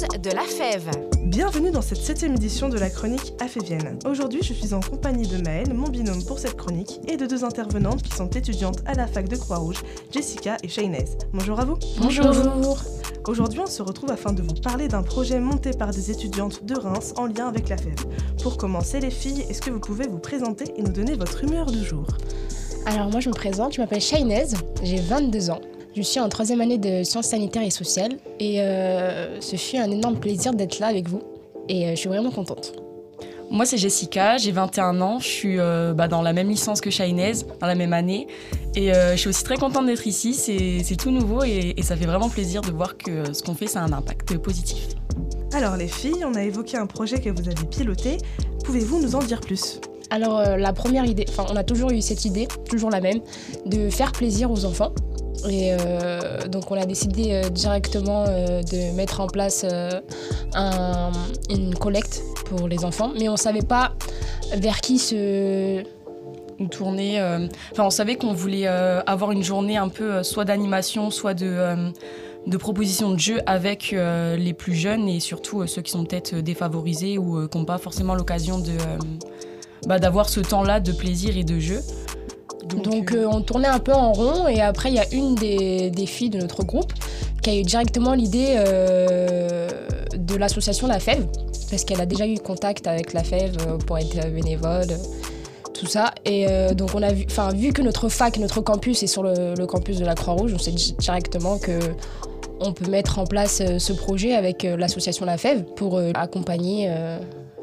de la fève. Bienvenue dans cette septième édition de la chronique Afévienne. Aujourd'hui, je suis en compagnie de Maëlle, mon binôme pour cette chronique, et de deux intervenantes qui sont étudiantes à la fac de Croix-Rouge, Jessica et Shaynez. Bonjour à vous. Bonjour. Aujourd'hui, on se retrouve afin de vous parler d'un projet monté par des étudiantes de Reims en lien avec la fève. Pour commencer, les filles, est-ce que vous pouvez vous présenter et nous donner votre humeur du jour? Alors moi je me présente, je m'appelle Shaynez, j'ai 22 ans. Je suis en troisième année de sciences sanitaires et sociales et euh, ce fut un énorme plaisir d'être là avec vous et euh, je suis vraiment contente. Moi, c'est Jessica, j'ai 21 ans, je suis euh, bah, dans la même licence que Shainez, dans la même année. Et je suis aussi très contente d'être ici, c'est tout nouveau et, et, ça fait vraiment plaisir de voir que ce qu'on fait, ça a un impact positif. Alors les filles, on a évoqué un projet que vous avez piloté. Pouvez-vous nous en dire plus? Alors la première idée, enfin on a toujours eu cette idée, toujours la même, de faire plaisir aux enfants. Et euh, donc on a décidé euh, directement euh, de mettre en place un, une collecte pour les enfants, mais on ne savait pas vers qui se tourner. Enfin, on savait qu'on voulait avoir une journée un peu soit d'animation, soit de de propositions de jeux avec les plus jeunes et surtout ceux qui sont peut-être défavorisés ou qui n'ont pas forcément l'occasion de bah, d'avoir ce temps-là de plaisir et de jeu. Donc, euh, on tournait un peu en rond et après il y a une des, filles de notre groupe qui a eu directement l'idée euh, de l'association La Fève parce qu'elle a déjà eu contact avec La Fève euh, pour être bénévole, tout ça. Et donc on a vu, enfin vu que notre fac, notre campus est sur le, campus de la Croix-Rouge, on sait directement que on peut mettre en place ce projet avec l'association La Fève pour accompagner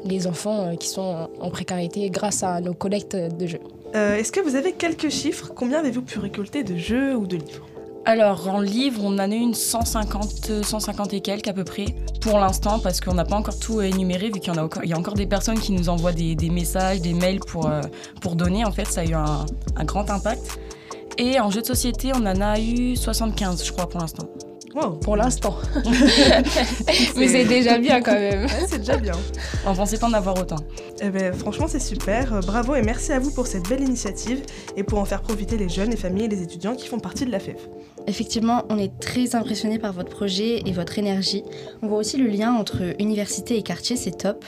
les enfants qui sont en précarité grâce à nos collectes de jeux. Euh, est-ce que vous avez quelques chiffres? Combien avez-vous pu récolter de jeux ou de livres? Alors, en livres, on en a eu une 150, 150 et quelques à peu près, pour l'instant, parce qu'on n'a pas encore tout énuméré, vu qu'il y, en a encore, il y a encore des personnes qui nous envoient des, messages, des mails pour, euh, pour donner. En fait, ça a eu un, un grand impact. Et en jeu de société, on en a eu 75, je crois, pour l'instant. Pour l'instant. Mais c'est déjà bien quand même. c'est déjà bien. On pensait pas en avoir autant. Eh ben, franchement, c'est super. Bravo et merci à vous pour cette belle initiative et pour en faire profiter les jeunes, les familles et les étudiants qui font partie de la FEF. Effectivement, on est très impressionné par votre projet et votre énergie. On voit aussi le lien entre université et quartier, c'est top.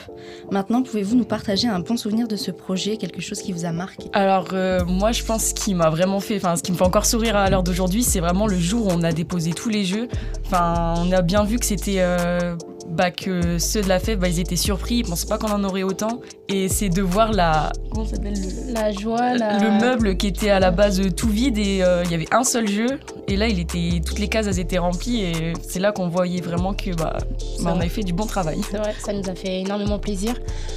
Maintenant, pouvez-vous nous partager un bon souvenir de ce projet, quelque chose qui vous a marqué? Alors, euh, moi, je pense ce qui m'a vraiment fait, enfin, ce qui me fait encore sourire à l'heure d'aujourd'hui, c'est vraiment le jour où on a déposé tous les jeux. Enfin, on a bien vu que c'était euh, bah, que ceux de la fête, bah, ils étaient surpris, ils pensaient pas qu'on en aurait autant. Et c'est de voir la. Comment s'appelle La joie, Le meuble qui était à la base tout vide et euh, il y avait un seul jeu. Et là, il était, toutes les cases elles étaient remplies et c'est là qu'on voyait vraiment que bah, bah on avait fait du bon travail. C'est vrai, ça nous a fait énormément plaisir.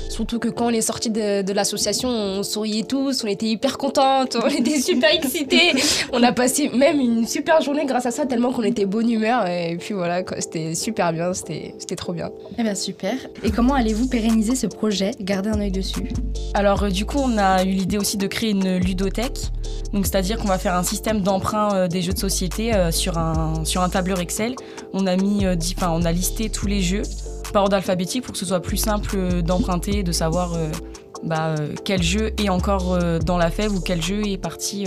Surtout que quand on est sorti de, de l'association, on souriait tous, on était hyper contentes, on était super excités. on a passé même une super journée grâce à ça, tellement qu'on était bonne humeur. Et puis voilà, c'était super bien, c'était trop bien. Eh bien super. Et comment allez-vous pérenniser ce projet? Gardez un œil dessus. Alors euh, du coup, on a eu l'idée aussi de créer une ludothèque. Donc c'est-à-dire qu'on va faire un système d'emprunt euh, des jeux de société euh, sur, un, sur tableur Excel. On a mis, enfin, on a listé tous les jeux par ordre alphabétique pour que ce soit plus simple d'emprunter, de savoir bah, quel jeu est encore dans la fève ou quel jeu est parti,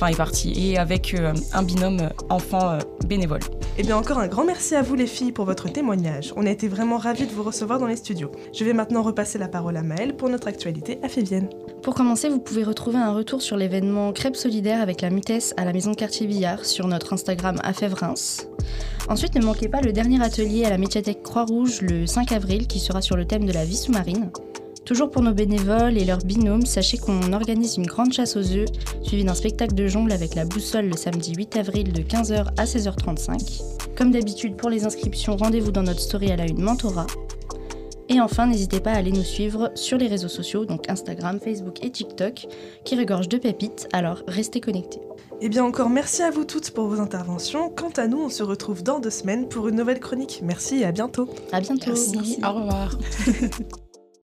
enfin est parti et avec un binôme enfant bénévole. Et eh bien encore un grand merci à vous les filles pour votre témoignage. On a été vraiment ravis de vous recevoir dans les studios. Je vais maintenant repasser la parole à Maëlle pour notre actualité à Févienne. Pour commencer, vous pouvez retrouver un retour sur l'événement Crêpes solidaires avec la Mutesse à la maison de quartier Billard sur notre Instagram à Reims. Ensuite, ne manquez pas le dernier atelier à la médiathèque Croix-Rouge le 5 avril qui sera sur le thème de la vie sous-marine. Toujours pour nos bénévoles et leurs binômes, sachez qu'on organise une grande chasse aux œufs, suivie d'un spectacle de jongle avec la boussole le samedi 8 avril de 15h à 16h35. Comme d'habitude, pour les inscriptions, rendez-vous dans notre story à la une Mentora. Et enfin, n'hésitez pas à aller nous suivre sur les réseaux sociaux, donc Instagram, Facebook et TikTok, qui regorgent de pépites, alors restez connectés. Eh bien encore merci à vous toutes pour vos interventions. Quant à nous, on se retrouve dans deux semaines pour une nouvelle chronique. Merci et à bientôt. À bientôt. Merci. Au revoir.